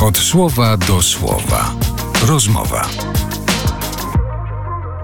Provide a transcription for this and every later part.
Od słowa do słowa. Rozmowa.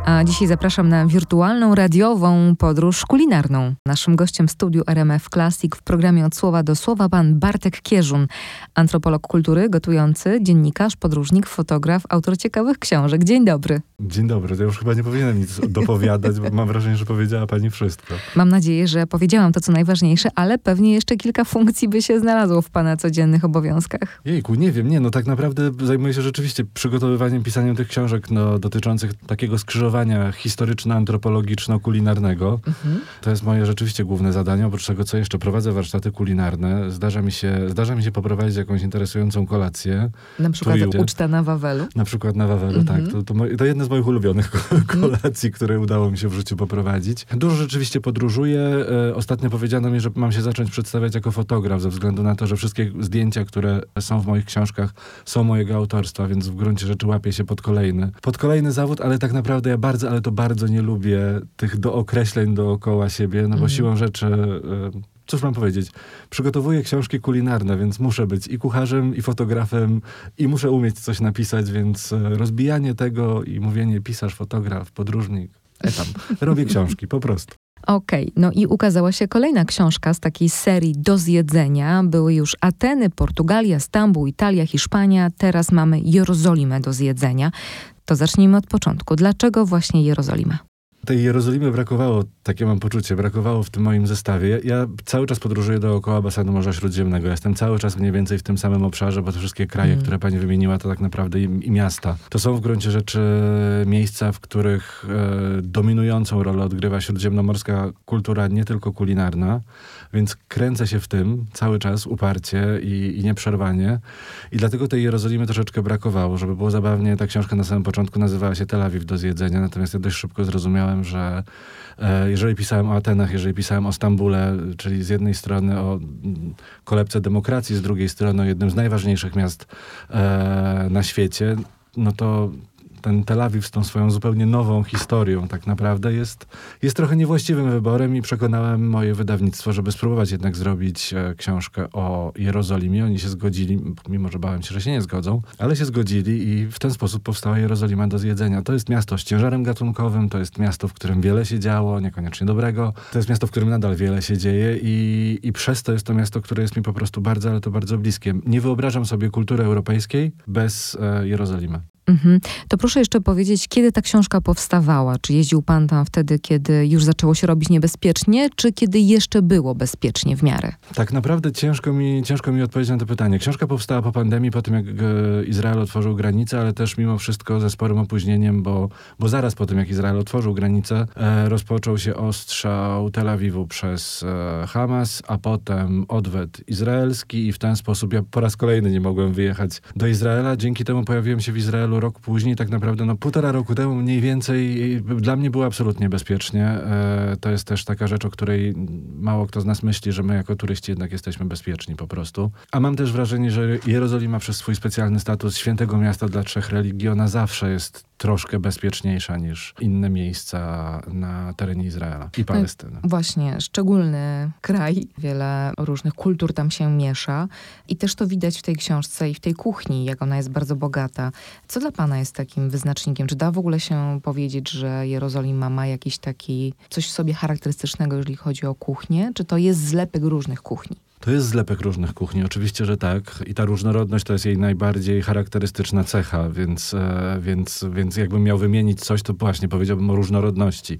A dzisiaj zapraszam na wirtualną, radiową podróż kulinarną. Naszym gościem w studiu RMF Classic w programie Od Słowa do Słowa pan Bartek Kierzun, antropolog kultury, gotujący, dziennikarz, podróżnik, fotograf, autor ciekawych książek. Dzień dobry. Dzień dobry. To już chyba nie powinienem nic dopowiadać, bo mam wrażenie, że powiedziała pani wszystko. Mam nadzieję, że powiedziałam to, co najważniejsze, ale pewnie jeszcze kilka funkcji by się znalazło w pana codziennych obowiązkach. Jejku, nie wiem, nie, no tak naprawdę zajmuję się rzeczywiście przygotowywaniem, pisaniem tych książek no, dotyczących takiego skrzyżowania historyczno-antropologiczno-kulinarnego. Mhm. To jest moje rzeczywiście główne zadanie. Oprócz tego, co jeszcze prowadzę warsztaty kulinarne, zdarza mi się, zdarza mi się poprowadzić jakąś interesującą kolację. Na przykład uczta na Wawelu? Na przykład na Wawelu, tak. mhm. tak. To, to, to jedne z moich ulubionych mhm. kolacji, które udało mi się w życiu poprowadzić. Dużo rzeczywiście podróżuję. E, ostatnio powiedziano mi, że mam się zacząć przedstawiać jako fotograf, ze względu na to, że wszystkie zdjęcia, które są w moich książkach, są mojego autorstwa, więc w gruncie rzeczy łapię się pod kolejny, pod kolejny zawód, ale tak naprawdę ja bardzo, ale to bardzo nie lubię tych dookreśleń dookoła siebie, no bo mm. siłą rzeczy, e, cóż mam powiedzieć, przygotowuję książki kulinarne, więc muszę być i kucharzem, i fotografem, i muszę umieć coś napisać, więc e, rozbijanie tego i mówienie pisarz, fotograf, podróżnik, etam. Robię książki, po prostu. Okej, okay. no i ukazała się kolejna książka z takiej serii do zjedzenia. Były już Ateny, Portugalia, Stambuł, Italia, Hiszpania. Teraz mamy Jerozolimę do zjedzenia. To zacznijmy od początku. Dlaczego właśnie Jerozolima? tej Jerozolimy brakowało, takie mam poczucie, brakowało w tym moim zestawie. Ja cały czas podróżuję dookoła basenu Morza Śródziemnego. Jestem cały czas mniej więcej w tym samym obszarze, bo te wszystkie kraje, mm. które pani wymieniła, to tak naprawdę i, i, miasta. To są w gruncie rzeczy miejsca, w których e, dominującą rolę odgrywa śródziemnomorska kultura, nie tylko kulinarna, więc kręcę się w tym cały czas uparcie i, i nieprzerwanie. I dlatego tej Jerozolimy troszeczkę brakowało. Żeby było zabawnie, ta książka na samym początku nazywała się Tel Awiw do zjedzenia, natomiast ja dość szybko zrozumiałem, że e, jeżeli pisałem o Atenach, jeżeli pisałem o Stambule, czyli z jednej strony o kolebce demokracji, z drugiej strony o jednym z najważniejszych miast e, na świecie, no to ten Tel Awiw z tą swoją zupełnie nową historią tak naprawdę jest, jest trochę niewłaściwym wyborem i przekonałem moje wydawnictwo, żeby spróbować jednak zrobić e, książkę o Jerozolimie. Oni się zgodzili, mimo że bałem się, że się nie zgodzą, ale się zgodzili i w ten sposób powstała Jerozolima do zjedzenia. To jest miasto z ciężarem gatunkowym, to jest miasto, w którym wiele się działo, niekoniecznie dobrego. To jest miasto, w którym nadal wiele się dzieje i, i przez to jest to miasto, które jest mi po prostu bardzo, ale to bardzo bliskie. Nie wyobrażam sobie kultury europejskiej bez e, Jerozolimy. Mhm. To proszę jeszcze powiedzieć, kiedy ta książka powstawała? Czy jeździł pan tam wtedy, kiedy już zaczęło się robić niebezpiecznie, czy kiedy jeszcze było bezpiecznie w miarę? Tak naprawdę ciężko mi, ciężko mi odpowiedzieć na to pytanie. Książka powstała po pandemii, po tym jak e, Izrael otworzył granicę, ale też mimo wszystko ze sporym opóźnieniem, bo, bo zaraz po tym jak Izrael otworzył granicę, e, rozpoczął się ostrzał Tel Awiwu przez e, Hamas, a potem odwet izraelski i w ten sposób ja po raz kolejny nie mogłem wyjechać do Izraela. Dzięki temu pojawiłem się w Izraelu rok później, tak naprawdę no półtora roku temu mniej więcej dla mnie było absolutnie bezpiecznie. E, to jest też taka rzecz, o której mało kto z nas myśli, że my jako turyści jednak jesteśmy bezpieczni po prostu. A mam też wrażenie, że Jerozolima przez swój specjalny status świętego miasta dla trzech religii, ona zawsze jest troszkę bezpieczniejsza niż inne miejsca na terenie Izraela i Palestyny. No, właśnie, szczególny kraj, wiele różnych kultur tam się miesza i też to widać w tej książce i w tej kuchni, jak ona jest bardzo bogata. Co dla pana jest takim wyznacznikiem? Czy da w ogóle się powiedzieć, że Jerozolima ma jakiś taki, coś w sobie charakterystycznego, jeżeli chodzi o kuchnię? Czy to jest zlepek różnych kuchni? To jest zlepek różnych kuchni, oczywiście, że tak. I ta różnorodność to jest jej najbardziej charakterystyczna cecha, więc, e, więc, więc jakbym miał wymienić coś, to właśnie powiedziałbym o różnorodności.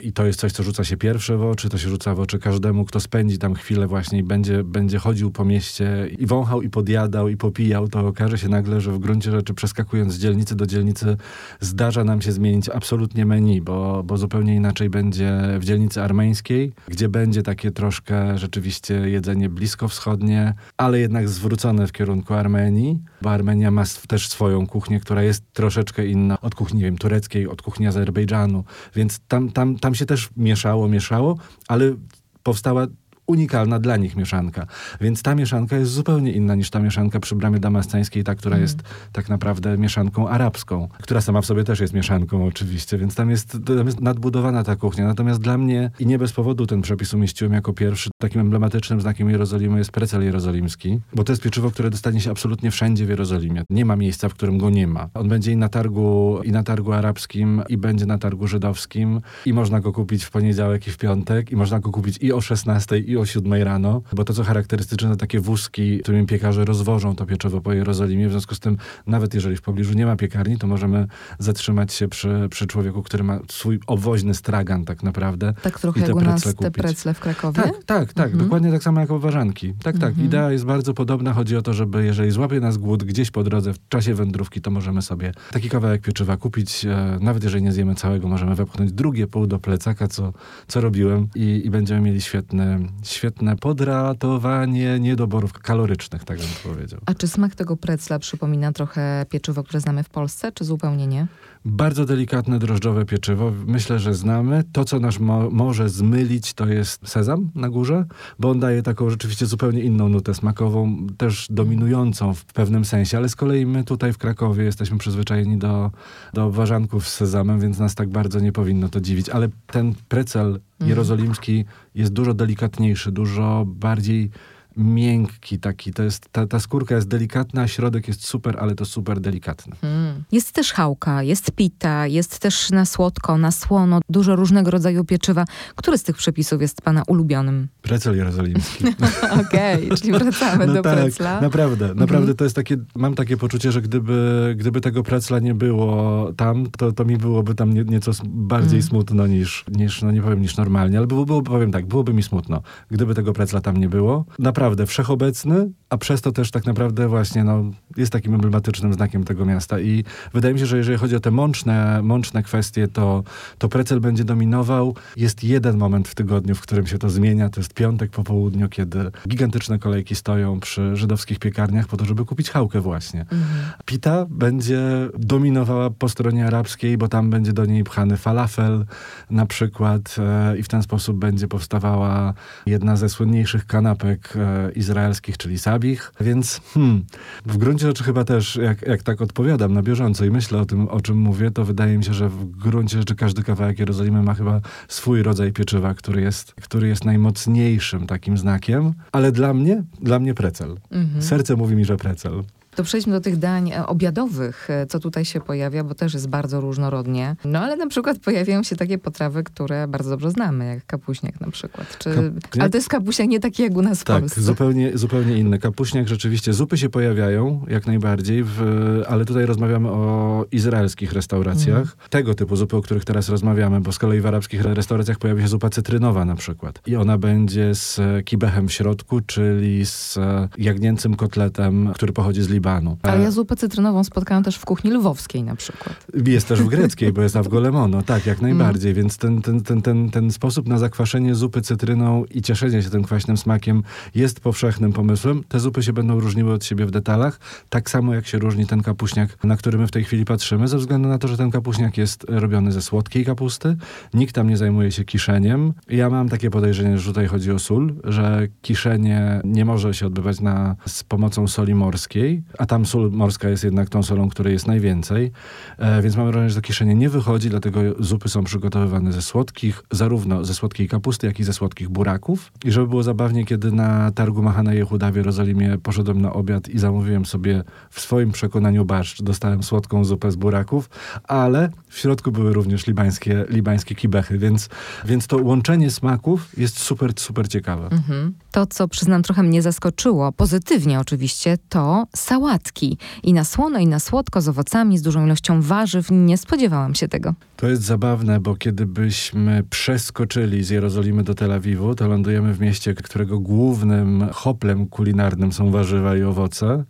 I to jest coś, co rzuca się pierwsze w oczy, to się rzuca w oczy każdemu, kto spędzi tam chwilę właśnie i będzie, będzie chodził po mieście i wąchał, i podjadał, i popijał, to okaże się nagle, że w gruncie rzeczy przeskakując z dzielnicy do dzielnicy zdarza nam się zmienić absolutnie menu, bo, bo zupełnie inaczej będzie w dzielnicy armeńskiej, gdzie będzie takie troszkę rzeczywiście jedzenie bliskowschodnie, ale jednak zwrócone w kierunku Armenii, bo Armenia ma też swoją kuchnię, która jest troszeczkę inna od kuchni, wiem, tureckiej, od kuchni Azerbejdżanu, więc tam, tam, tam się też mieszało, mieszało, ale powstała unikalna dla nich mieszanka. Więc ta mieszanka jest zupełnie inna niż ta mieszanka przy bramie damasceńskiej, ta, która mm. jest tak naprawdę mieszanką arabską, która sama w sobie też jest mieszanką oczywiście, więc tam jest, tam jest nadbudowana ta kuchnia. Natomiast dla mnie, i nie bez powodu ten przepis umieściłem jako pierwszy, takim emblematycznym znakiem Jerozolimy jest precel jerozolimski, bo to jest pieczywo, które dostanie się absolutnie wszędzie w Jerozolimie. Nie ma miejsca, w którym go nie ma. On będzie i na targu, i na targu arabskim, i będzie na targu żydowskim, i można go kupić w poniedziałek i w piątek, i można go kupić i o 16, i o 7 rano, bo to, co charakterystyczne, to takie wózki, którymi piekarze rozwożą to pieczywo po Jerozolimie. W związku z tym, nawet jeżeli w pobliżu nie ma piekarni, to możemy zatrzymać się przy, przy człowieku, który ma swój owoźny stragan tak naprawdę. Tak trochę jak u nas kupić. te precle w Krakowie? Tak, tak, tak. Mhm. Dokładnie tak samo jak ważanki. Tak, tak. Mhm. Idea jest bardzo podobna. Chodzi o to, żeby jeżeli złapie nas głód gdzieś po drodze w czasie wędrówki, to możemy sobie taki kawałek pieczywa kupić. E, nawet jeżeli nie zjemy całego, możemy wepchnąć drugie pół do plecaka, co, co robiłem i, i będziemy mieli świetne, świetne podratowanie niedoborów kalorycznych, tak bym powiedział. A czy smak tego precla przypomina trochę pieczywo, które znamy w Polsce, czy zupełnie nie? Bardzo delikatne drożdżowe pieczywo. Myślę, że znamy. To, co nas mo może zmylić, to jest sezam na górze, bo on daje taką rzeczywiście zupełnie inną nutę smakową, też dominującą w pewnym sensie, ale z kolei my tutaj w Krakowie jesteśmy przyzwyczajeni do, do ważanków z sezamem, więc nas tak bardzo nie powinno to dziwić. Ale ten precel mhm. jerozolimski jest dużo delikatniejszy, dużo bardziej miękki taki. To jest, ta, ta skórka jest delikatna, środek jest super, ale to super delikatny. Hmm. Jest też chałka, jest pita, jest też na słodko, na słono, dużo różnego rodzaju pieczywa. Który z tych przepisów jest pana ulubionym? Precel jerozolimski. Okej, okay, czyli wracamy no do tak, precla. Naprawdę, naprawdę mhm. to jest takie, mam takie poczucie, że gdyby, gdyby tego precla nie było tam, to, to mi byłoby tam nie, nieco bardziej mm. smutno niż, niż, no nie powiem niż normalnie, ale byłoby, byłoby, powiem tak, byłoby mi smutno, gdyby tego precla tam nie było. Naprawdę naprawdę wszechobecny, a przez to też tak naprawdę właśnie no, jest takim emblematycznym znakiem tego miasta. I wydaje mi się, że jeżeli chodzi o te mączne, mączne kwestie, to, to precel będzie dominował. Jest jeden moment w tygodniu, w którym się to zmienia. To jest piątek po południu, kiedy gigantyczne kolejki stoją przy żydowskich piekarniach po to, żeby kupić chałkę właśnie. Mhm. Pita będzie dominowała po stronie arabskiej, bo tam będzie do niej pchany falafel na przykład e, i w ten sposób będzie powstawała jedna ze słynniejszych kanapek e, izraelskich, czyli sabich. Więc hmm, w gruncie rzeczy chyba też, jak, jak tak odpowiadam na bieżąco i myślę o tym, o czym mówię, to wydaje mi się, że w gruncie rzeczy każdy kawałek Jerozolimy ma chyba swój rodzaj pieczywa, który jest, który jest najmocniejszym takim znakiem. Ale dla mnie, dla mnie precel. Mhm. Serce mówi mi, że precel. To przejdźmy do tych dań e, obiadowych, e, co tutaj się pojawia, bo też jest bardzo różnorodnie. No ale na przykład pojawiają się takie potrawy, które bardzo dobrze znamy, jak kapuśniak na przykład. Czy... Ale to jest kapuśniak nie taki jak u nas w tak, Polsce. zupełnie, zupełnie inny. Kapuśniak rzeczywiście, zupy się pojawiają jak najbardziej, w, ale tutaj rozmawiamy o izraelskich restauracjach. Mm. Tego typu zupy, o których teraz rozmawiamy, bo z kolei w arabskich restauracjach pojawi się zupa cytrynowa na przykład. I ona będzie z kibechem w środku, czyli z jagnięcym kotletem, który pochodzi z Libanu Libanu. Ale ja zupę cytrynową spotkałam też w kuchni lwowskiej na przykład. Jest też w greckiej, bo jest Avgolemono, tak, jak najbardziej. Mm. Więc ten, ten, ten, ten, ten sposób na zakwaszenie zupy cytryną i cieszenie się tym kwaśnym smakiem jest powszechnym pomysłem. Te zupy się będą różniły od siebie w detalach, tak samo jak się różni ten kapuśniak, na który my w tej chwili patrzymy, ze względu na to, że ten kapuśniak jest robiony ze słodkiej kapusty. Nikt tam nie zajmuje się kiszeniem. Ja mam takie podejrzenie, że tutaj chodzi o sól, że kiszenie nie może się odbywać na, z pomocą soli morskiej, a tam sól morska jest jednak tą solą, której jest najwięcej, e, więc mam wrażenie, że to kieszenie nie wychodzi, dlatego zupy są przygotowywane ze słodkich, zarówno ze słodkiej kapusty, jak i ze słodkich buraków. I żeby było zabawnie, kiedy na targu Mahana Jehuda w Jerozolimie poszedłem na obiad i zamówiłem sobie w swoim przekonaniu barszcz, dostałem słodką zupę z buraków, ale w środku były również libańskie, libańskie kibechy, więc, więc to łączenie smaków jest super, super ciekawe. Mhm. To, co przyznam trochę mnie zaskoczyło, pozytywnie oczywiście, to sałatki. I na słono, i na słodko, z owocami, z dużą ilością warzyw. Nie spodziewałam się tego. To jest zabawne, bo kiedy byśmy przeskoczyli z Jerozolimy do Tel Awiwu, to lądujemy w mieście, którego głównym hoplem kulinarnym są warzywa i owoce.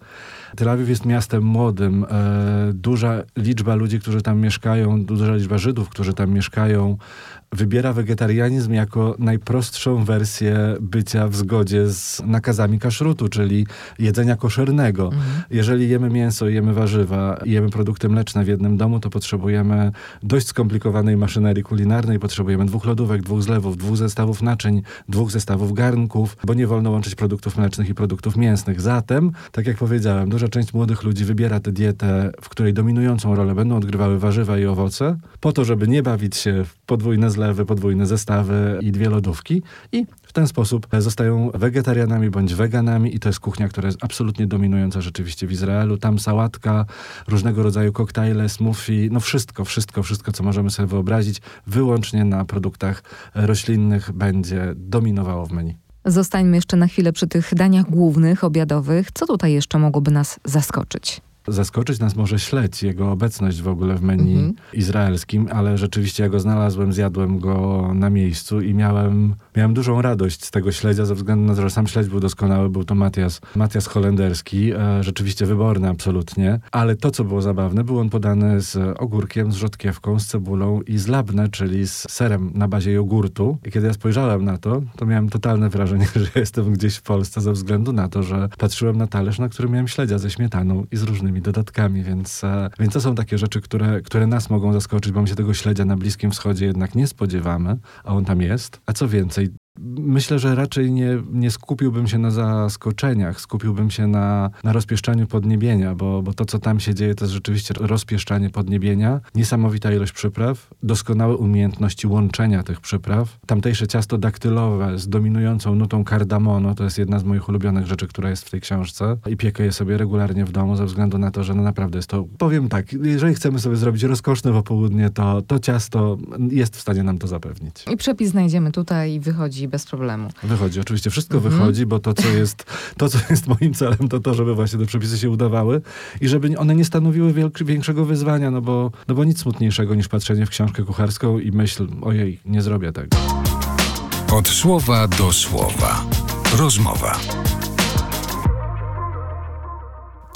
Tel Awiw jest miastem młodym. E, duża liczba ludzi, którzy tam mieszkają, duża liczba Żydów, którzy tam mieszkają, wybiera wegetarianizm jako najprostszą wersję bycia w zgodzie z nakazami kaszrutu, czyli jedzenia koszernego. Mhm. Jeżeli jemy mięso, jemy warzywa, jemy produkty mleczne w jednym domu, to potrzebujemy dość skomplikowanej maszynerii kulinarnej, potrzebujemy dwóch lodówek, dwóch zlewów, dwóch zestawów naczyń, dwóch zestawów garnków, bo nie wolno łączyć produktów mlecznych i produktów mięsnych. Zatem, tak jak powiedziałem, duża część młodych ludzi wybiera tę dietę, w której dominującą rolę będą odgrywały warzywa i owoce, po to, żeby nie bawić się w podwójne zlewy, podwójne zestawy i dwie lodówki i w ten sposób zostają wegetarianami bądź weganami i to jest kuchnia, która jest absolutnie dominująca rzeczywiście w Izraelu. Tam sałatka, różnego rodzaju koktajle, smoothie, no wszystko, wszystko, wszystko, co możemy sobie wyobrazić, wyłącznie na produktach roślinnych będzie dominowało w menu. Zostańmy jeszcze na chwilę przy tych daniach głównych, obiadowych. Co tutaj jeszcze mogłoby nas zaskoczyć? Zaskoczyć nas może śledź, jego obecność w ogóle w menu mhm. izraelskim, ale rzeczywiście ja go znalazłem, zjadłem go na miejscu i miałem, miałem dużą radość z tego śledzia, ze względu na to, że sam śledź był doskonały, był to Matias, Matias holenderski, e, rzeczywiście wyborny absolutnie, ale to, co było zabawne, był on podany z ogórkiem, z rzodkiewką, z cebulą i z labne, czyli z serem na bazie jogurtu. I kiedy ja spojrzałem na to, to miałem totalne wrażenie, że jestem gdzieś w Polsce ze względu na to, że patrzyłem na talerz, na którym miałem śledzia ze śmietaną i z różnymi dodatkami, więc, e, więc to są takie rzeczy, które, które nas mogą zaskoczyć, bo my się tego śledzia na Bliskim Wschodzie jednak nie spodziewamy, a on tam jest. A co więcej, Myślę, że raczej nie, nie skupiłbym się na zaskoczeniach, skupiłbym się na, na rozpieszczaniu podniebienia, bo, bo to, co tam się dzieje, to jest rzeczywiście rozpieszczanie podniebienia, niesamowita ilość przypraw, doskonałe umiejętności łączenia tych przypraw. Tamtejsze ciasto daktylowe z dominującą nutą kardamono, to jest jedna z moich ulubionych rzeczy, która jest w tej książce i piekę je sobie regularnie w domu ze względu na to, że no naprawdę jest to, powiem tak, jeżeli chcemy sobie zrobić rozkoszne popołudnie, to to ciasto jest w stanie nam to zapewnić. I przepis znajdziemy tutaj i wychodzi bez problemu. Wychodzi, oczywiście wszystko mhm. wychodzi, bo to co, jest, to, co jest moim celem, to to, żeby właśnie te przepisy się udawały i żeby one nie stanowiły wielk, większego wyzwania, no bo, no bo nic smutniejszego niż patrzenie w książkę kucharską i myśl, ojej, nie zrobię tego. Od słowa do słowa. Rozmowa.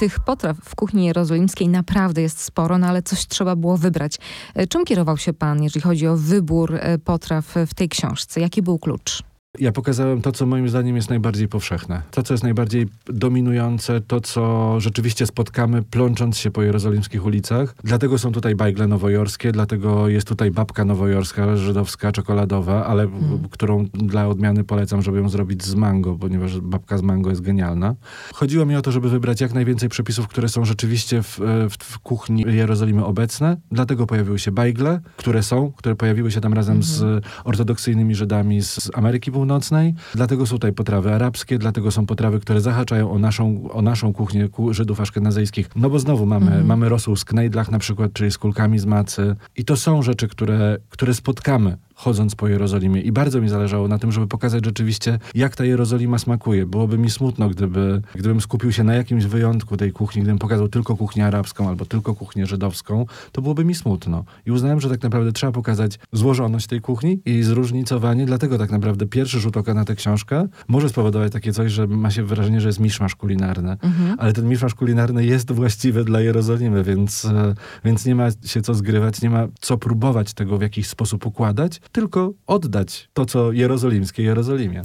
Tych potraw w kuchni jerozolimskiej naprawdę jest sporo, no ale coś trzeba było wybrać. E, czym kierował się pan, jeżeli chodzi o wybór e, potraw w tej książce? Jaki był klucz? Ja pokazałem to, co moim zdaniem jest najbardziej powszechne. To, co jest najbardziej dominujące, to, co rzeczywiście spotkamy plącząc się po jerozolimskich ulicach. Dlatego są tutaj bajgle nowojorskie, dlatego jest tutaj babka nowojorska, żydowska, czekoladowa, ale hmm. którą dla odmiany polecam, żeby ją zrobić z mango, ponieważ babka z mango jest genialna. Chodziło mi o to, żeby wybrać jak najwięcej przepisów, które są rzeczywiście w, w, w kuchni Jerozolimy obecne. Dlatego pojawiły się bajgle, które są, które pojawiły się tam razem hmm. z ortodoksyjnymi Żydami z Ameryki Północnej, Północnej, dlatego są tutaj potrawy arabskie, dlatego są potrawy, które zahaczają o naszą, o naszą kuchnię Żydów aszkenazyjskich. No bo znowu mamy, mm. mamy rosół z knejdlach na przykład, czyli z kulkami z macy. I to są rzeczy, które, które spotkamy chodząc po Jerozolimie. I bardzo mi zależało na tym, żeby pokazać rzeczywiście, jak ta Jerozolima smakuje. Byłoby mi smutno, gdyby, gdybym skupił się na jakimś wyjątku tej kuchni, gdybym pokazał tylko kuchnię arabską albo tylko kuchnię żydowską, to byłoby mi smutno. I uznałem, że tak naprawdę trzeba pokazać złożoność tej kuchni i zróżnicowanie, dlatego tak naprawdę pierwszy rzut oka na tę książkę może spowodować takie coś, że ma się wrażenie, że jest miszmasz kulinarny. Mhm. Ale ten miszmasz kulinarny jest właściwy dla Jerozolimy, więc, e, więc nie ma się co zgrywać, nie ma co próbować tego w jakiś sposób układać, tylko oddać to, co jerozolimskie Jerozolimie.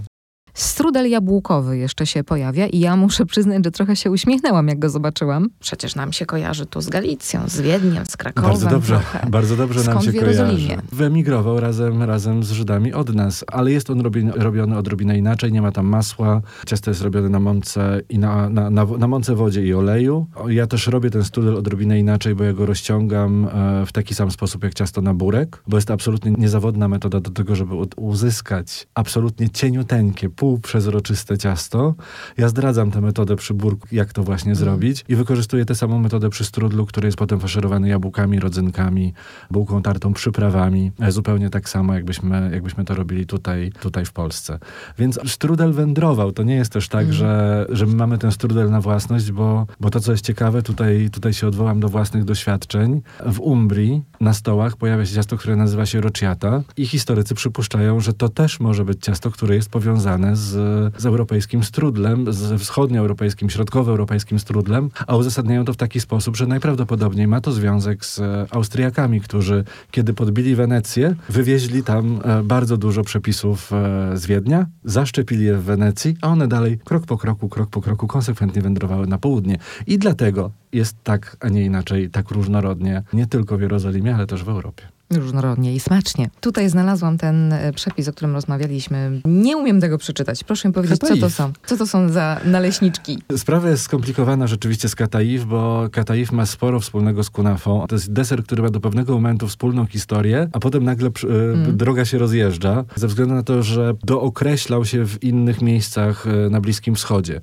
Strudel jabłkowy jeszcze się pojawia i ja muszę przyznać, że trochę się uśmiechnęłam, jak go zobaczyłam. Przecież nam się kojarzy tu z Galicją, z Wiedniem, z Krakowem. Bardzo dobrze, trochę. bardzo dobrze nam się kojarzy. Wyemigrował razem, razem z Żydami od nas, ale jest on robiony, robiony odrobinę inaczej, nie ma tam masła. Ciasto jest robione na mące i na, na, na, na mące, wodzie i oleju. Ja też robię ten strudel odrobinę inaczej, bo ja go rozciągam e, w taki sam sposób jak ciasto na burek, bo jest to absolutnie niezawodna metoda do tego, żeby uzyskać absolutnie cieniuteńkie, pół półprzezroczyste ciasto. Ja zdradzam tę metodę przy burku, jak to właśnie mm. zrobić i wykorzystuję tę samą metodę przy strudlu, który jest potem faszerowany jabłkami, rodzynkami, bułką tartą, przyprawami. E, zupełnie tak samo, jakbyśmy, jakbyśmy to robili tutaj, tutaj w Polsce. Więc strudel wędrował. To nie jest też tak, mm. że, że my mamy ten strudel na własność, bo, bo to, co jest ciekawe, tutaj, tutaj się odwołam do własnych doświadczeń. W Umbrii na stołach pojawia się ciasto, które nazywa się rocciata i historycy przypuszczają, że to też może być ciasto, które jest powiązane z, z europejskim strudlem, z wschodnioeuropejskim, środkowoeuropejskim strudlem, a uzasadniają to w taki sposób, że najprawdopodobniej ma to związek z Austriakami, którzy kiedy podbili Wenecję, wywieźli tam e, bardzo dużo przepisów e, z Wiednia, zaszczepili je w Wenecji, a one dalej krok po kroku, krok po kroku konsekwentnie wędrowały na południe. I dlatego jest tak, a nie inaczej, tak różnorodnie, nie tylko w Jerozolimie, ale też w Europie różnorodnie i smacznie. Tutaj znalazłam ten e, przepis, o którym rozmawialiśmy. Nie umiem tego przeczytać. Proszę mi powiedzieć, co to są? Co to są za naleśniczki? Sprawa jest skomplikowana rzeczywiście z kataif, bo kataif ma sporo wspólnego z kunafą. To jest deser, który ma do pewnego momentu wspólną historię, a potem nagle mm. droga się rozjeżdża, ze względu na to, że dookreślał się w innych miejscach e, na Bliskim Wschodzie.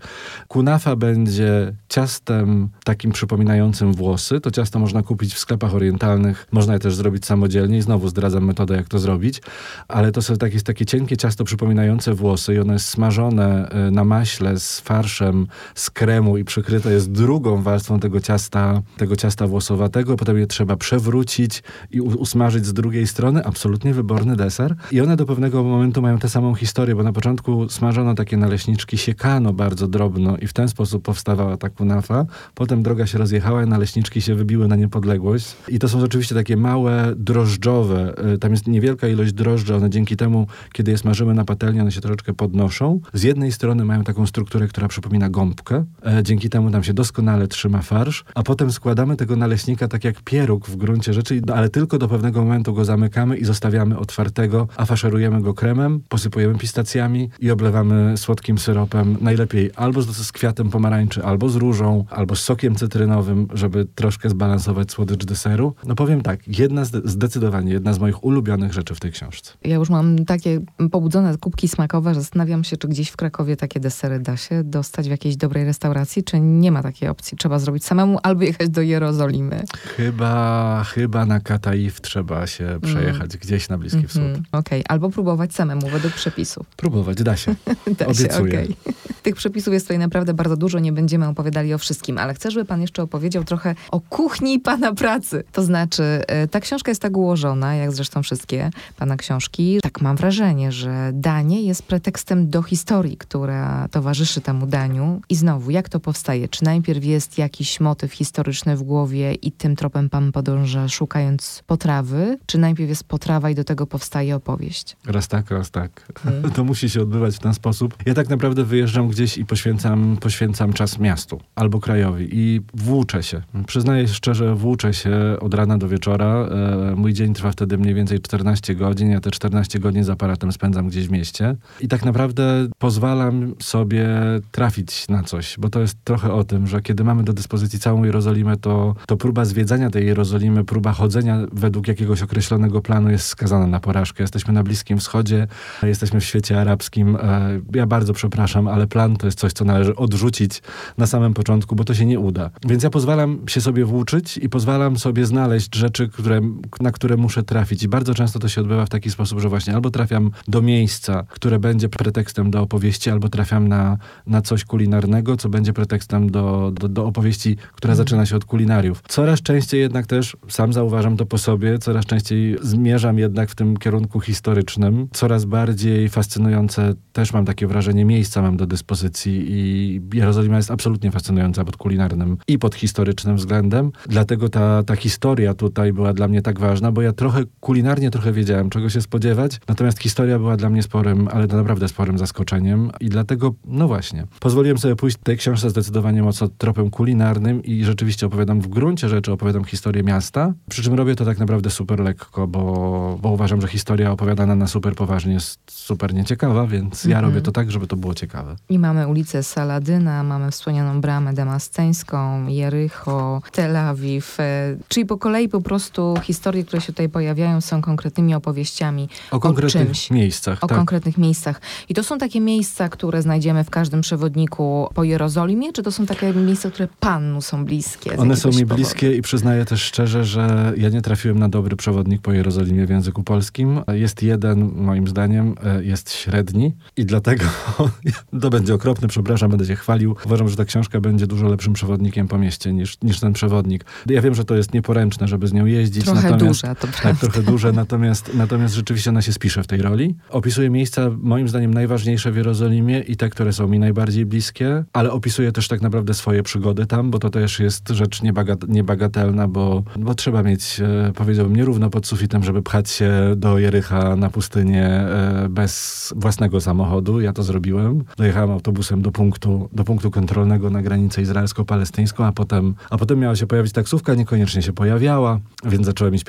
Kunafa będzie ciastem takim przypominającym włosy. To ciasto można kupić w sklepach orientalnych. Można je też zrobić samodzielnie samodzielnie i znowu zdradzam metodę, jak to zrobić, ale to są takie, takie cienkie ciasto przypominające włosy i ono jest smażone e, na maśle z farszem, z kremu i przykryte jest drugą warstwą tego ciasta, tego ciasta włosowatego, potem je trzeba przewrócić i usmażyć z drugiej strony. Absolutnie wyborny deser. I one do pewnego momentu mają tę samą historię, bo na początku smażono takie naleśniczki, siekano bardzo drobno i w ten sposób powstawała ta kunafa. Potem droga się rozjechała, naleśniczki się wybiły na niepodległość. I to są oczywiście takie małe, drożdżowe drożdżowe. Y, tam jest niewielka ilość drożdży, one dzięki temu, kiedy je smażymy na patelni, one się troszeczkę podnoszą. Z jednej strony mają taką strukturę, która przypomina gąbkę. E, dzięki temu tam się doskonale trzyma farsz, a potem składamy tego naleśnika tak jak pieróg w gruncie rzeczy, ale tylko do pewnego momentu go zamykamy i zostawiamy otwartego, a faszerujemy go kremem, posypujemy pistacjami i oblewamy słodkim syropem. Najlepiej albo z, z kwiatem pomarańczy, albo z różą, albo z sokiem cytrynowym, żeby troszkę zbalansować słodycz deseru. No powiem tak, jedna z, z zdecydowanie jedna z moich ulubionych rzeczy w tej książce. Ja już mam takie pobudzone kubki smakowe, że zastanawiam się, czy gdzieś w Krakowie takie desery da się dostać w jakiejś dobrej restauracji, czy nie ma takiej opcji. Trzeba zrobić samemu albo jechać do Jerozolimy. Chyba, chyba na Kataif trzeba się przejechać mm. gdzieś na Bliski mm -hmm. Wschód. Okej, okay. albo próbować samemu według przepisów. Próbować, da się. da Obiecuję. Się, okay. Tych przepisów jest tutaj naprawdę bardzo dużo, nie będziemy opowiadali o wszystkim, ale chcę, żeby pan jeszcze opowiedział trochę o kuchni pana pracy. To znaczy, y, ta książka jest tak ułożona, jak zresztą wszystkie pana książki. Tak mam wrażenie, że danie jest pretekstem do historii, która towarzyszy temu daniu. I znowu, jak to powstaje? Czy najpierw jest jakiś motyw historyczny w głowie i tym tropem pan podąża, szukając potrawy? Czy najpierw jest potrawa i do tego powstaje opowieść? Raz tak, raz tak. Hmm. To musi się odbywać w ten sposób. Ja tak naprawdę wyjeżdżam gdzieś i poświęcam, poświęcam czas miastu albo krajowi i włóczę się. Przyznaję szczerze, włóczę się od rana do wieczora. E, mój dzień trwa wtedy mniej więcej 14 godzin. Ja te 14 godzin z aparatem spędzam gdzieś w mieście. I tak naprawdę pozwalam sobie trafić na coś, bo to jest trochę o tym, że kiedy mamy do dyspozycji całą Jerozolimę, to, to próba zwiedzania tej Jerozolimy, próba chodzenia według jakiegoś określonego planu jest skazana na porażkę. Jesteśmy na Bliskim Wschodzie, jesteśmy w świecie arabskim. E, ja bardzo przepraszam, ale plan to jest coś, co należy odrzucić na samym początku, bo to się nie uda. Więc ja pozwalam się sobie włóczyć i pozwalam sobie znaleźć rzeczy, które, na które muszę trafić. I bardzo często to się odbywa w taki sposób, że właśnie albo trafiam do miejsca, które będzie pretekstem do opowieści, albo trafiam na, na coś kulinarnego, co będzie pretekstem do, do, do opowieści, która mm. zaczyna się od kulinariów. Coraz częściej jednak też, sam zauważam to po sobie, coraz częściej zmierzam jednak w tym kierunku historycznym. Coraz bardziej fascynujące też mam takie wrażenie miejsca mam do dyspozycji i Jerozolima jest absolutnie fascynująca pod kulinarnym i pod historycznym względem. Dlatego ta, ta historia tutaj była dla mnie tak ważna, bo ja trochę kulinarnie trochę wiedziałem, czego się spodziewać, natomiast historia była dla mnie sporym, ale naprawdę sporym zaskoczeniem i dlatego, no właśnie, pozwoliłem sobie pójść tej książce zdecydowanie mocno tropem kulinarnym i rzeczywiście opowiadam w gruncie rzeczy, opowiadam historię miasta, przy czym robię to tak naprawdę super lekko, bo, bo uważam, że historia opowiadana na super poważnie jest super nieciekawa, więc ja mhm. robię to tak, żeby to było ciekawe. I mamy ulicę Saladyna, mamy wspomnianą bramę damasceńską, Jericho, Tel Awiw, e, czyli po kolei po prostu historie, które się tutaj pojawiają są konkretnymi opowieściami o, konkretnych o czymś. miejscach. O tak. konkretnych miejscach. I to są takie miejsca, które znajdziemy w każdym przewodniku po Jerozolimie, czy to są takie miejsca, które Panu są bliskie? One są mi powodu? bliskie i przyznaję też szczerze, że ja nie trafiłem na dobry przewodnik po Jerozolimie w języku polskim. Jest jeden, moim zdaniem, e, jest średni i dlatego to będzie okropne, przepraszam, będę się chwalił. Uważam, że ta książka będzie dużo lepszym przewodnikiem po mieście niż, niż ten przewodnik. Ja wiem, że to jest nieporęczne, żeby z nią jeździć. Trochę natomiast duża, to prawda. Tak, trochę duże, natomiast, natomiast rzeczywiście ona się spisze w tej roli. Opisuje miejsca, moim zdaniem, najważniejsze w Jerozolimie i te, które są mi najbardziej bliskie, ale opisuje też tak naprawdę swoje przygody tam, bo to też jest rzecz niebagat niebagatelna, bo, bo trzeba mieć, e, powiedziałbym, nierówno pod sufitem, żeby pchać się do Jericha na pustynię e, bez własnego samochodu. Ja to zrobiłem. Dojechałem autobusem do punktu, do punktu kontrolnego na granicę izraelsko-palestyńską, a potem, a potem miała się pojawić taksówka, niekoniecznie się pojawiała, więc zacząłem iść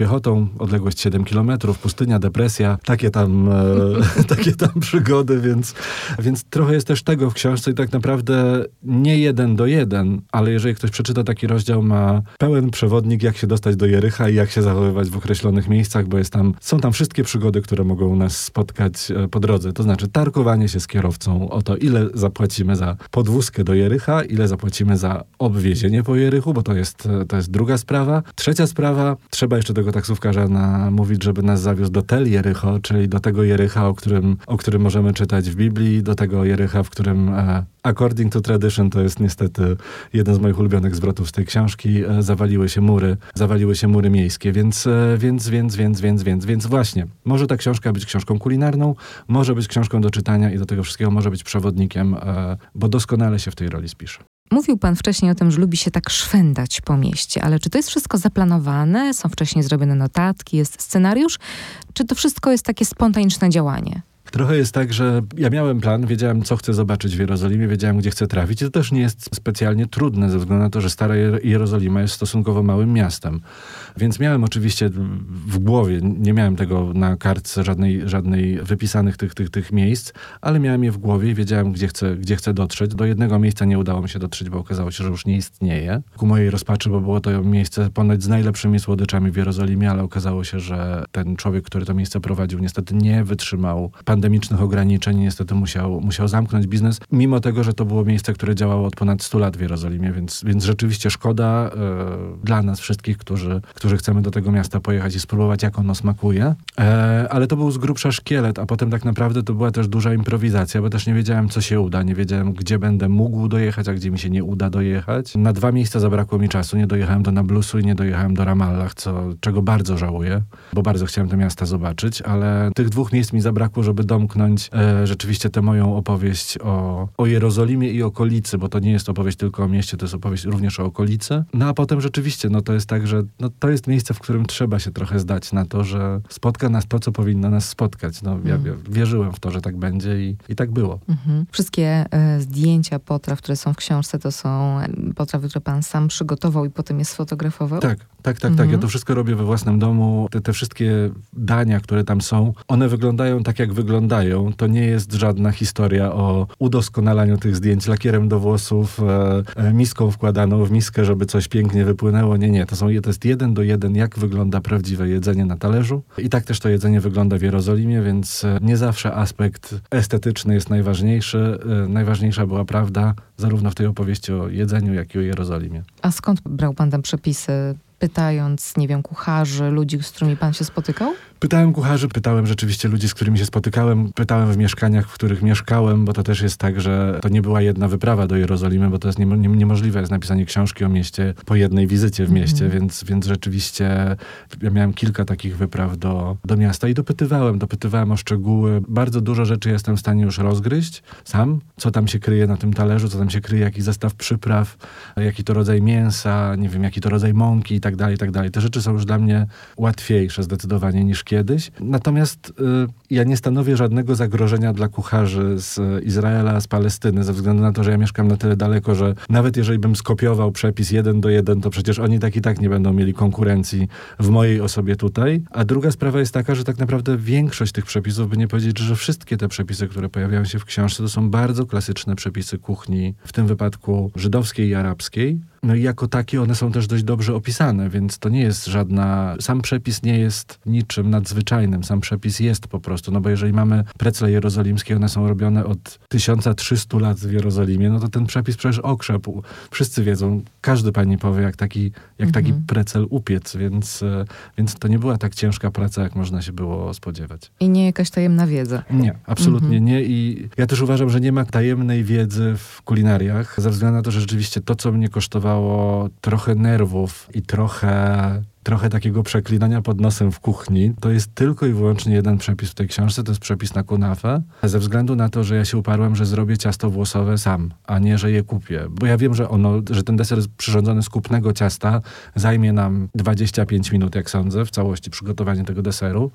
odległość 7 kilometrów, pustynia, depresja, takie tam, e, takie tam przygody, więc, więc trochę jest też tego w książce i tak naprawdę nie jeden do jeden, ale jeżeli ktoś przeczyta taki rozdział, ma pełen przewodnik, jak się dostać do Jericha i jak się zachowywać w określonych miejscach, bo jest tam, są tam wszystkie przygody, które mogą nas spotkać e, po drodze. To znaczy tarkowanie się z kierowcą o to, ile zapłacimy za podwózkę do Jericha, ile zapłacimy za obwiezienie po Jerichu, bo to jest, e, to jest druga sprawa. Trzecia sprawa, trzeba jeszcze tego taksówkarza namówić, żeby nas zawiózł do Tel Jericho, czyli do tego Jericha, o którym, o którym możemy czytać w Biblii, do tego Jericha, w którym e, according to tradition to jest niestety jeden z moich ulubionych zwrotów z tej książki, e, zawaliły się mury, zawaliły się mury miejskie, więc, e, więc, więc, więc, więc, więc, więc właśnie, może ta książka być książką kulinarną, może być książką do czytania i do tego wszystkiego może być przewodnikiem, e, bo doskonale się w tej roli spisze. Mówił pan wcześniej o tym, że lubi się tak szwendać po mieście, ale czy to jest wszystko zaplanowane? Są wcześniej zrobione notatki, jest scenariusz? Czy to wszystko jest takie spontaniczne działanie? Trochę jest tak, że ja miałem plan, wiedziałem, co chcę zobaczyć w Jerozolimie, wiedziałem, gdzie chcę trafić. I to też nie jest specjalnie trudne, ze względu na to, że Stara Jerozolima jest stosunkowo małym miastem. Więc miałem oczywiście w głowie, nie miałem tego na kartce żadnej, żadnej wypisanych tych, tych, tych miejsc, ale miałem je w głowie i wiedziałem, gdzie chcę, gdzie chcę dotrzeć. Do jednego miejsca nie udało mi się dotrzeć, bo okazało się, że już nie istnieje. Ku mojej rozpaczy, bo było to miejsce ponoć z najlepszymi słodyczami w Jerozolimie, ale okazało się, że ten człowiek, który to miejsce prowadził, niestety nie wytrzymał pandemicznych ograniczeń, niestety musiał, musiał zamknąć biznes, mimo tego, że to było miejsce, które działało od ponad 100 lat w Jerozolimie, więc, więc rzeczywiście szkoda e, dla nas wszystkich, którzy, którzy chcemy do tego miasta pojechać i spróbować, jak ono smakuje. E, ale to był z grubsza szkielet, a potem tak naprawdę to była też duża improwizacja, bo też nie wiedziałem, co się uda, nie wiedziałem, gdzie będę mógł dojechać, a gdzie mi się nie uda dojechać. Na dwa miejsca zabrakło mi czasu, nie dojechałem do Nablusu i nie dojechałem do Ramallah, co, czego bardzo żałuję, bo bardzo chciałem te miasta zobaczyć, ale tych dwóch miejsc mi zabrakło, żeby domknąć e, rzeczywiście tę moją opowieść o, o Jerozolimie i okolicy, bo to nie jest opowieść tylko o mieście, to jest opowieść również o okolicy. No a potem rzeczywiście, no to jest tak, że no, to jest miejsce, w którym trzeba się trochę zdać na to, że spotka nas to, co powinno nas spotkać. No, ja, ja wierzyłem w to, że tak będzie i, i tak było. Mhm. Wszystkie e, zdjęcia potraw, które są w książce, to są e, potrawy, które pan sam przygotował i potem je sfotografował? Tak, tak, tak, tak. Ja to wszystko robię we własnym domu. Te, te wszystkie dania, które tam są, one wyglądają tak, jak wyglądają. To nie jest żadna historia o udoskonalaniu tych zdjęć lakierem do włosów, e, e, miską wkładaną w miskę, żeby coś pięknie wypłynęło. Nie, nie. To, są, to jest jeden do jeden, jak wygląda prawdziwe jedzenie na talerzu. I tak też to jedzenie wygląda w Jerozolimie, więc e, nie zawsze aspekt estetyczny jest najważniejszy. E, najważniejsza była prawda, zarówno w tej opowieści o jedzeniu, jak i o Jerozolimie. A skąd brał pan tam przepisy pytając, nie wiem, kucharzy, ludzi, z którymi pan się spotykał? Pytałem kucharzy, pytałem rzeczywiście ludzi, z którymi się spotykałem, pytałem w mieszkaniach, w których mieszkałem, bo to też jest tak, że to nie była jedna wyprawa do Jerozolimy, bo to jest nie, nie, niemożliwe jest napisanie książki o mieście po jednej wizycie w mieście, mm. więc, więc rzeczywiście ja miałem kilka takich wypraw do, do miasta i dopytywałem, dopytywałem o szczegóły. Bardzo dużo rzeczy jestem w stanie już rozgryźć sam, co tam się kryje na tym talerzu, co tam się kryje, jaki zestaw przypraw, jaki to rodzaj mięsa, nie wiem, jaki to rodzaj mąki i tak dalej, i tak dalej. Te rzeczy są już dla mnie łatwiejsze zdecydowanie niż kiedyś. Natomiast y, ja nie stanowię żadnego zagrożenia dla kucharzy z Izraela, z Palestyny, ze względu na to, że ja mieszkam na tyle daleko, że nawet jeżeli bym skopiował przepis jeden do jeden, to przecież oni tak i tak nie będą mieli konkurencji w mojej osobie tutaj. A druga sprawa jest taka, że tak naprawdę większość tych przepisów, by nie powiedzieć, że wszystkie te przepisy, które pojawiają się w książce, to są bardzo klasyczne przepisy kuchni, w tym wypadku żydowskiej i arabskiej. No i jako takie one są też dość dobrze opisane, więc to nie jest żadna. Sam przepis nie jest niczym nadzwyczajnym. Sam przepis jest po prostu. No bo jeżeli mamy precle jerozolimskie, one są robione od 1300 lat w Jerozolimie, no to ten przepis przecież okrzepł. Wszyscy wiedzą, każdy pani powie, jak taki, jak taki mhm. precel upiec, więc, e, więc to nie była tak ciężka praca, jak można się było spodziewać. I nie jakaś tajemna wiedza. Nie, absolutnie mhm. nie. I ja też uważam, że nie ma tajemnej wiedzy w kulinariach, ze względu na to, że rzeczywiście to, co mnie kosztowało trochę nerwów i trochę trochę takiego przeklinania pod nosem w kuchni. To jest tylko i wyłącznie jeden przepis w tej książce, to jest przepis na kunafę, ze względu na to, że ja się uparłem, że zrobię ciasto włosowe sam, a nie, że je kupię. Bo ja wiem, że ono, że ten deser przyrządzony z kupnego ciasta zajmie nam 25 minut, jak sądzę, w całości przygotowanie tego deseru.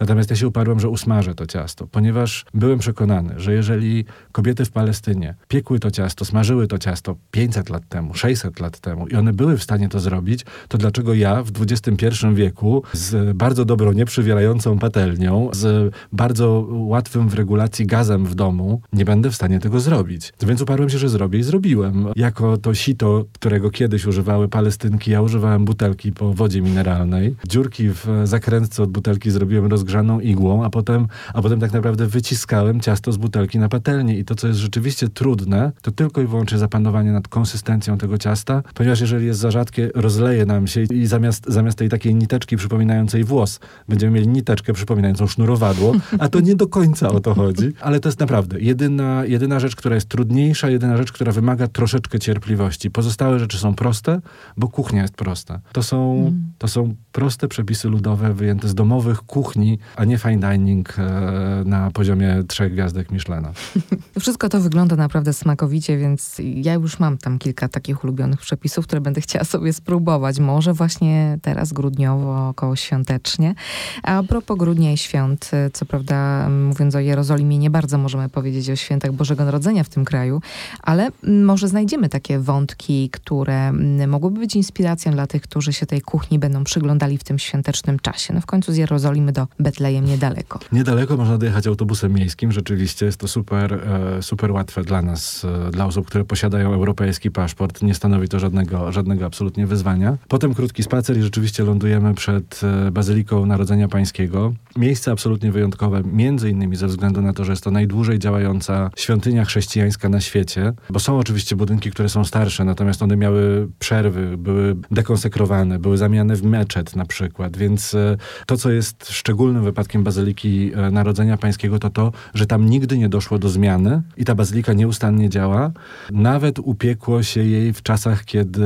Natomiast ja się uparłem, że usmażę to ciasto, ponieważ byłem przekonany, że jeżeli kobiety w Palestynie piekły to ciasto, smażyły to ciasto 500 lat temu, 600 lat temu i one były w stanie to zrobić, to dlaczego ja w XXI wieku z bardzo dobrą, nieprzywierającą patelnią, z bardzo łatwym w regulacji gazem w domu, nie będę w stanie tego zrobić. Więc uparłem się, że zrobię i zrobiłem. Jako to sito, którego kiedyś używały Palestynki, ja używałem butelki po wodzie mineralnej. Dziurki w zakrętce od butelki zrobiłem rozgrzaną igłą, a potem, a potem tak naprawdę wyciskałem ciasto z butelki na patelnię. I to, co jest rzeczywiście trudne, to tylko i wyłącznie zapanowanie nad konsystencją tego ciasta, ponieważ jeżeli jest za rzadkie, rozleje nam się i zamiast, zamiast tej takiej niteczki przypominającej włos, będziemy mieli niteczkę przypominającą sznurowadło, a to nie do końca o to chodzi. Ale to jest naprawdę jedyna, jedyna rzecz, która jest trudniejsza, jedyna rzecz, która wymaga troszeczkę cierpliwości. Pozostałe rzeczy są proste, bo kuchnia jest prosta. To są, to są proste przepisy ludowe wyjęte z domowych kuchni, a nie fine dining e, na poziomie trzech gwiazdek Michelena. Wszystko to wygląda naprawdę smakowicie, więc ja już mam tam kilka takich ulubionych przepisów, które będę chciała sobie spróbować. Może właśnie teraz grudniowo, około świątecznie. A propos grudnia i świąt, co prawda mówiąc o Jerozolimie, nie bardzo możemy powiedzieć o świętach Bożego Narodzenia w tym kraju, ale może znajdziemy takie wątki, które mogłyby być inspiracją dla tych, którzy się tej kuchni będą przyglądali w tym świątecznym czasie. No w końcu z Jerozolimy do Betlejem niedaleko. Niedaleko można dojechać autobusem miejskim. Rzeczywiście jest to super, e, super łatwe dla nas, e, dla osób, które posiadają europejski paszport. Nie stanowi to żadnego, żadnego absolutnie wyzwania. Potem krótki spacer i rzeczywiście lądujemy przed e, Bazyliką Narodzenia Pańskiego. Miejsce absolutnie wyjątkowe, między innymi ze względu na to, że jest to najdłużej działająca świątynia chrześcijańska na świecie, bo są oczywiście budynki, które są starsze, natomiast one miały przerwy, były dekonsekrowane, były zamieniane w meczet na przykład, więc e, to, co jest szczególnym wypadkiem Bazyliki e, Narodzenia Pańskiego, to to, że tam nigdy nie doszło do zmiany i ta bazylika nieustannie działa. Nawet upiekło się jej w czasach, kiedy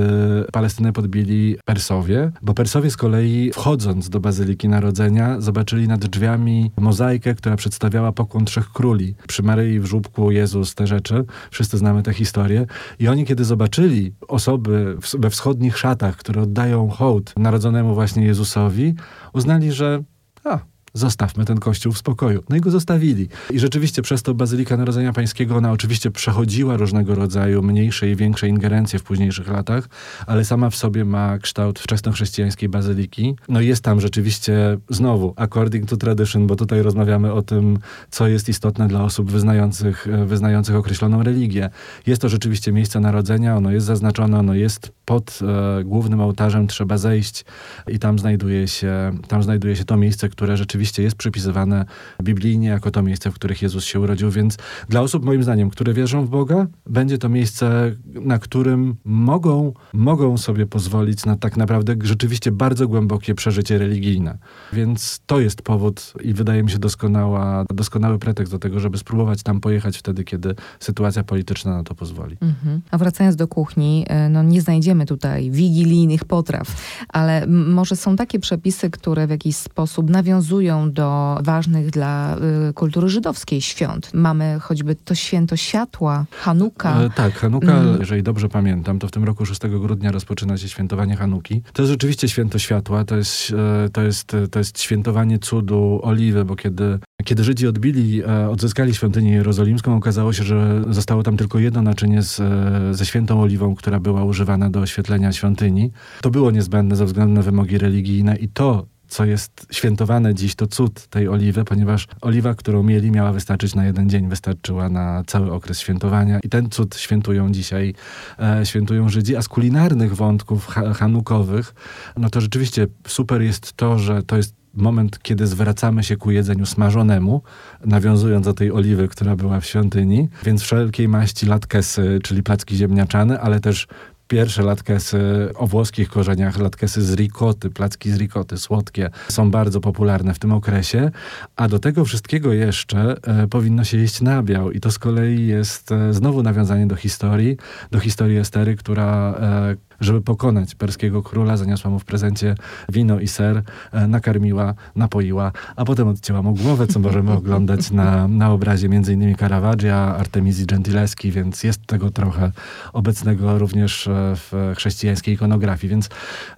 Palestynę podbili Persowie, bo Persowie z kolei wchodząc do Bazyliki Narodzenia zobaczyli nad drzwiami mozaikę, która przedstawiała pokłon trzech króli. Przy Maryi w żłóbku Jezus, te rzeczy. Wszyscy znamy tę historię. I oni, kiedy zobaczyli osoby we wschodnich szatach, które oddają hołd narodzonemu właśnie Jezusowi, uznali, że a, zostawmy ten kościół w spokoju. No i go zostawili. I rzeczywiście przez to Bazylika Narodzenia Pańskiego, ona oczywiście przechodziła różnego rodzaju mniejsze i większe ingerencje w późniejszych latach, ale sama w sobie ma kształt wczesnochrześcijańskiej bazyliki. No i jest tam rzeczywiście, znowu, according to tradition, bo tutaj rozmawiamy o tym, co jest istotne dla osób wyznających, wyznających określoną religię. Jest to rzeczywiście miejsce narodzenia, ono jest zaznaczone, ono jest pod e, głównym ołtarzem, trzeba zejść i tam znajduje się, tam znajduje się to miejsce, które rzeczywiście jest przypisywane biblijnie jako to miejsce, w których Jezus się urodził, więc dla osób moim zdaniem, które wierzą w Boga, będzie to miejsce, na którym mogą, mogą sobie pozwolić na tak naprawdę rzeczywiście bardzo głębokie przeżycie religijne. Więc to jest powód i wydaje mi się doskonała, doskonały pretekst do tego, żeby spróbować tam pojechać wtedy, kiedy sytuacja polityczna na to pozwoli. Mhm. A wracając do kuchni, e, no nie znajdziemy tutaj wigilijnych potraw, ale może są takie przepisy, które w jakiś sposób nawiązują do ważnych dla y, kultury żydowskiej świąt. Mamy choćby to święto światła, Hanuka. E, tak, Hanuka, mm. jeżeli dobrze pamiętam, to w tym roku 6 grudnia rozpoczyna się świętowanie Hanuki. To jest rzeczywiście święto światła, to jest, e, to jest, to jest świętowanie cudu oliwy, bo kiedy, kiedy Żydzi odbili, e, odzyskali świątynię jerozolimską, okazało się, że zostało tam tylko jedno naczynie z, e, ze świętą oliwą, która była używana do oświetlenia świątyni. To było niezbędne ze względu na wymogi religijne i to co jest świętowane dziś, to cud tej oliwy, ponieważ oliwa, którą mieli, miała wystarczyć na jeden dzień, wystarczyła na cały okres świętowania. I ten cud świętują dzisiaj, e, świętują Żydzi. A z kulinarnych wątków ha hanukowych, no to rzeczywiście super jest to, że to jest moment, kiedy zwracamy się ku jedzeniu smażonemu, nawiązując do tej oliwy, która była w świątyni, więc wszelkiej maści latkesy, czyli placki ziemniaczane, ale też pierwsze latkesy o włoskich korzeniach, latkesy z ricoty, placki z ricoty, słodkie, są bardzo popularne w tym okresie, a do tego wszystkiego jeszcze e, powinno się jeść nabiał. I to z kolei jest e, znowu nawiązanie do historii, do historii Estery, która, e, żeby pokonać perskiego króla, zaniosła mu w prezencie wino i ser, e, nakarmiła, napoiła, a potem odcięła mu głowę, co możemy oglądać na, na obrazie m.in. Caravaggia, Artemizji Gentileschi, więc jest tego trochę obecnego również e, w chrześcijańskiej ikonografii, więc,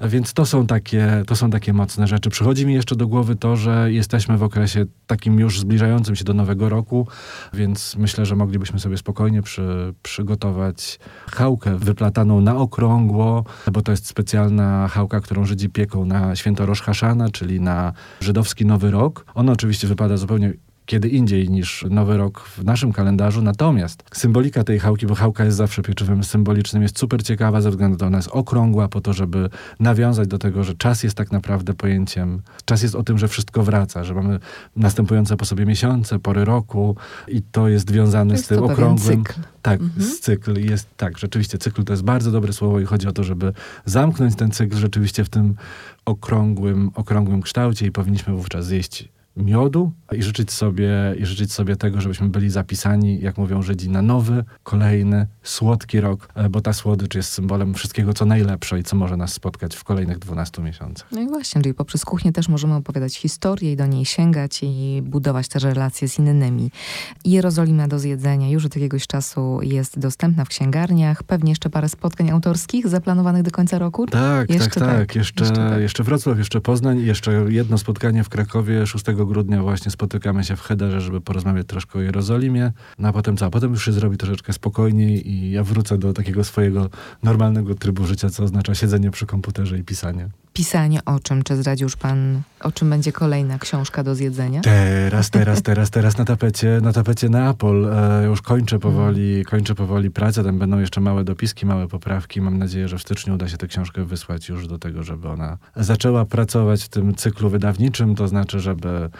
więc to, są takie, to są takie mocne rzeczy. Przychodzi mi jeszcze do głowy to, że jesteśmy w okresie takim już zbliżającym się do nowego roku, więc myślę, że moglibyśmy sobie spokojnie przy, przygotować chałkę wyplataną na okrągło, bo to jest specjalna chałka, którą Żydzi pieką na święto Rosh Hashana, czyli na żydowski Nowy Rok. Ona oczywiście wypada zupełnie kiedy indziej niż Nowy Rok w naszym kalendarzu. Natomiast symbolika tej chałki, bo chałka jest zawsze pieczywem symbolicznym, jest super ciekawa ze względu na to, ona jest okrągła po to, żeby nawiązać do tego, że czas jest tak naprawdę pojęciem, czas jest o tym, że wszystko wraca, że mamy następujące po sobie miesiące, pory roku i to jest wiązane jest z tym okrągłym. Cykl. Tak, Mhm. z cykl jest tak, rzeczywiście cykl to jest bardzo dobre słowo i chodzi o to, żeby zamknąć ten cykl rzeczywiście w tym okrągłym, okrągłym kształcie i powinniśmy wówczas zjeść miodu i życzyć sobie, i życzyć sobie tego, żebyśmy byli zapisani, jak mówią Żydzi, na nowy, kolejny, słodki rok, e, bo ta słodycz jest symbolem wszystkiego, co najlepsze i co może nas spotkać w kolejnych 12 miesiącach. No i właśnie, czyli poprzez kuchnię też możemy opowiadać historię i do niej sięgać i budować też relacje z innymi. Jerozolima do zjedzenia już od jakiegoś czasu jest dostępna w księgarniach. Pewnie jeszcze parę spotkań autorskich zaplanowanych do końca roku. Tak, Jeszcze tak, tak. tak, Jeszcze, jeszcze tak. jeszcze Wrocław, jeszcze Poznań, jeszcze jedno spotkanie w Krakowie 6 grudnia właśnie spotykamy się w Hederze, żeby porozmawiać troszkę o Jerozolimie. No a potem co? A potem już się zrobi troszeczkę spokojniej i ja wrócę do takiego swojego normalnego trybu życia, co oznacza siedzenie przy komputerze i pisanie. Pisanie o czym? Czy zdradził już pan, o czym będzie kolejna książka do zjedzenia? Teraz, teraz, teraz, teraz na tapecie, na tapecie Neapol. E, już kończę powoli, kończę powoli pracę. Tam będą jeszcze małe dopiski, małe poprawki. Mam nadzieję, że w styczniu uda się tę książkę wysłać już do tego, żeby ona zaczęła pracować w tym cyklu wydawniczym. To znaczy, żeby,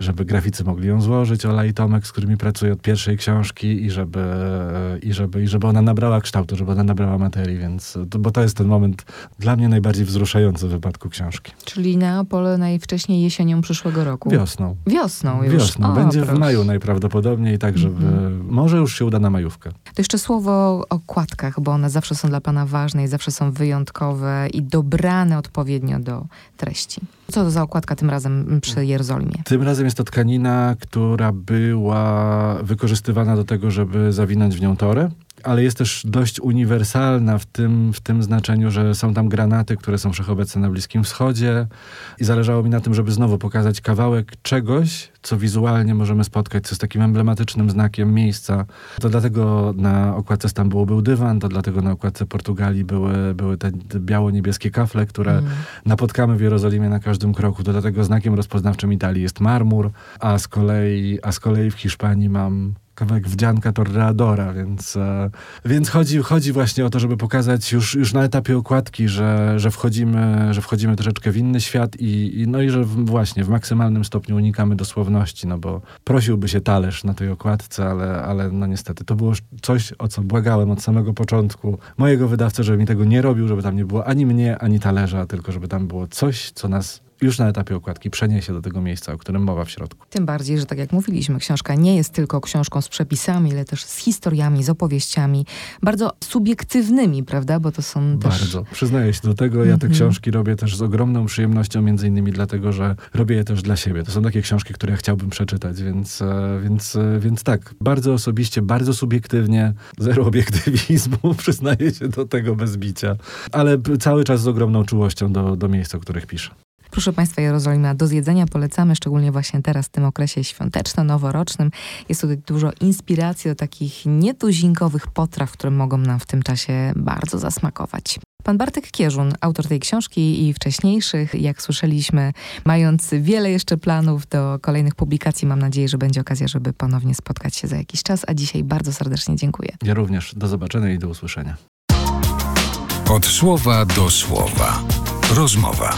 żeby graficy mogli ją złożyć, Ola i Tomek, z którymi pracuję od pierwszej książki i żeby, i żeby, i żeby ona nabrała kształtu, żeby ona nabrała materii, więc, to, bo to jest ten moment dla mnie najbardziej wzruszający w wypadku książki. Czyli Neapol najwcześniej jesienią przyszłego roku. Wiosną. Wiosną już. Wiosną. O, Będzie proszę. w maju najprawdopodobniej, tak żeby... Może już się uda na majówkę. To jeszcze słowo o okładkach, bo one zawsze są dla pana ważne i zawsze są wyjątkowe i dobrane odpowiednio do treści. Co to za okładka tym razem przy Jerozolimie? Tym razem jest to tkanina, która była wykorzystywana do tego, żeby zawinąć w nią torę. Ale jest też dość uniwersalna w tym, w tym znaczeniu, że są tam granaty, które są wszechobecne na Bliskim Wschodzie. I zależało mi na tym, żeby znowu pokazać kawałek czegoś, co wizualnie możemy spotkać, co jest takim emblematycznym znakiem miejsca. To dlatego na okładce Stambułu był dywan, to dlatego na okładce Portugalii były, były te biało-niebieskie kafle, które Mm. napotkamy w Jerozolimie na każdym kroku. To dlatego znakiem rozpoznawczym Italii jest marmur, a z kolei, a z kolei w Hiszpanii mam kawałek wdzianka Torreadora, więc, e, więc chodzi, chodzi właśnie o to, żeby pokazać już, już na etapie okładki, że, że, wchodzimy, że wchodzimy troszeczkę w inny świat i, i, no i że właśnie w maksymalnym stopniu unikamy dosłowności, no bo prosiłby się talerz na tej okładce, ale, ale no niestety to było coś, o co błagałem od samego początku mojego wydawcy, żeby mi tego nie robił, żeby tam nie było ani mnie, ani talerza, tylko żeby tam było coś, co nas już na etapie okładki przeniesie do tego miejsca, o którym mowa w środku. Tym bardziej, że tak jak mówiliśmy, książka nie jest tylko książką z przepisami, ale też z historiami, z opowieściami, bardzo subiektywnymi, prawda? Bo to są też... Bardzo. Przyznaję się do tego. Ja te Mhm. książki robię też z ogromną przyjemnością, między innymi dlatego, że robię je też dla siebie. To są takie książki, które ja chciałbym przeczytać, więc, e, więc, e, więc tak, bardzo osobiście, bardzo subiektywnie, zero obiektywizmu, przyznaję się do tego bez bicia, ale cały czas z ogromną czułością do, do miejsc, o których piszę. Proszę Państwa, Jerozolima do zjedzenia polecamy, szczególnie właśnie teraz w tym okresie świąteczno-noworocznym. Jest tutaj dużo inspiracji do takich nietuzinkowych potraw, które mogą nam w tym czasie bardzo zasmakować. Pan Bartek Kierzun, autor tej książki i wcześniejszych, jak słyszeliśmy, mając wiele jeszcze planów do kolejnych publikacji, mam nadzieję, że będzie okazja, żeby ponownie spotkać się za jakiś czas, a dzisiaj bardzo serdecznie dziękuję. Ja również. Do zobaczenia i do usłyszenia. Od słowa do słowa. Rozmowa.